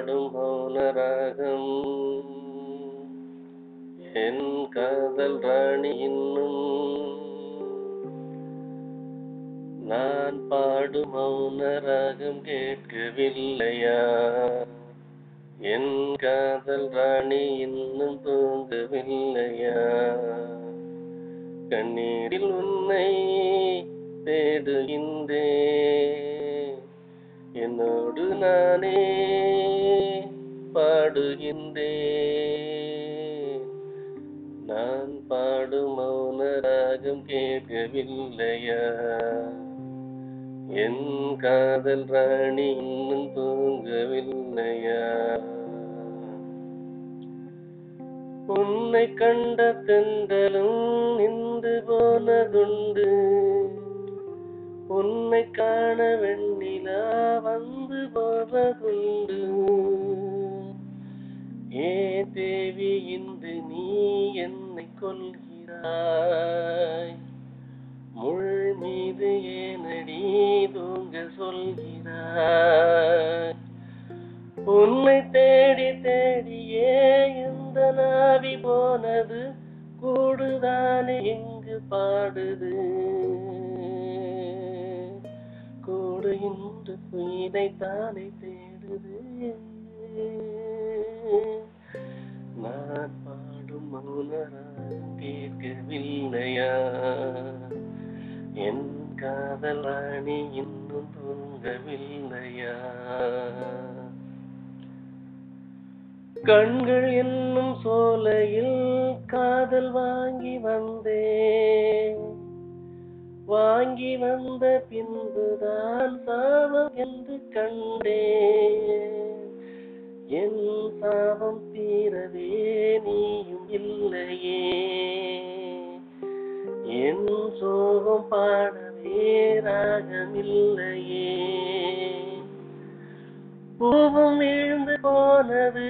பாடும் மௌனராகம் என் காதல் ராணி இன்னும் நான் பாடும் மௌனராகம் கேட்கவில்லையா? என் காதல் ராணி இன்னும் தூங்கவில்லையா? கண்ணீரில் உன்னை தேடுகின்றேன். என்னோடு நானே பாடுகின்றேன். நான் பாடும் மௌன ராகம் கேட்கவில்லையா? என் காதல் ராணி இன்னும் தூங்கவில்லையா? உன்னை கண்ட தென்றலும் நின்று போனதுண்டு. உன்னை காண வெண்ணிலா வந்து போவதுண்டு ஏ தேவி இன்று நீ என்னை கொள்கிறாய் முள் மீது ஏனடி தூங்க சொல்கிறாய்? உன்னை தேடி தேடியே இந்த நாவி போனது கூடுதானே இங்கு பாடுது. கூடு இன்று உயிரை தானே தேடுது. நான் பாடும் மௌனராகம் கேட்கவில்லையா என் காதல் ராணி இன்னும் தூங்கவில்லையா? கண்கள் என்னும் சோலையில் காதல் வாங்கி வந்தேன். தாங்கி வந்த பின்புதான் சாபம் என்று கண்டே என் சாபம் தீரவே நீயும் இல்லையே. என் சோகம் பாடவே ராகமில்லையே பூவும் வீழ்ந்து போனது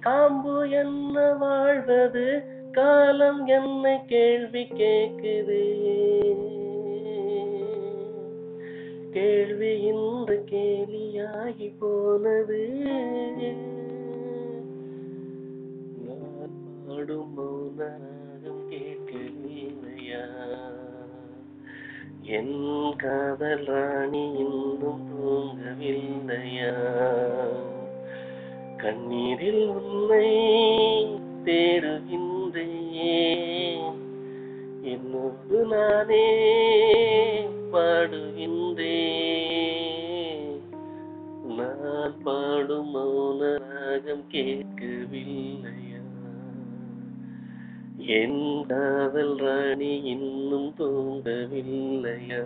காம்பு என்ன வாழ்வது காலம் என்னை கேள்வி கேக்குது கேள்வி இன்று கேலியாகி போனது. நான் பாடும் மௌனம் கேட்கவில்லையா என் காதல் ராணி இன்னும் தூங்கவில்லையா? கண்ணீரில் உன்னை தேடுகின்றேன். என்னோடு நானே பாடுகின்றேன். கேட்கவில்லையா? என் காதல் ராணி இன்னும் தூங்கவில்லையா?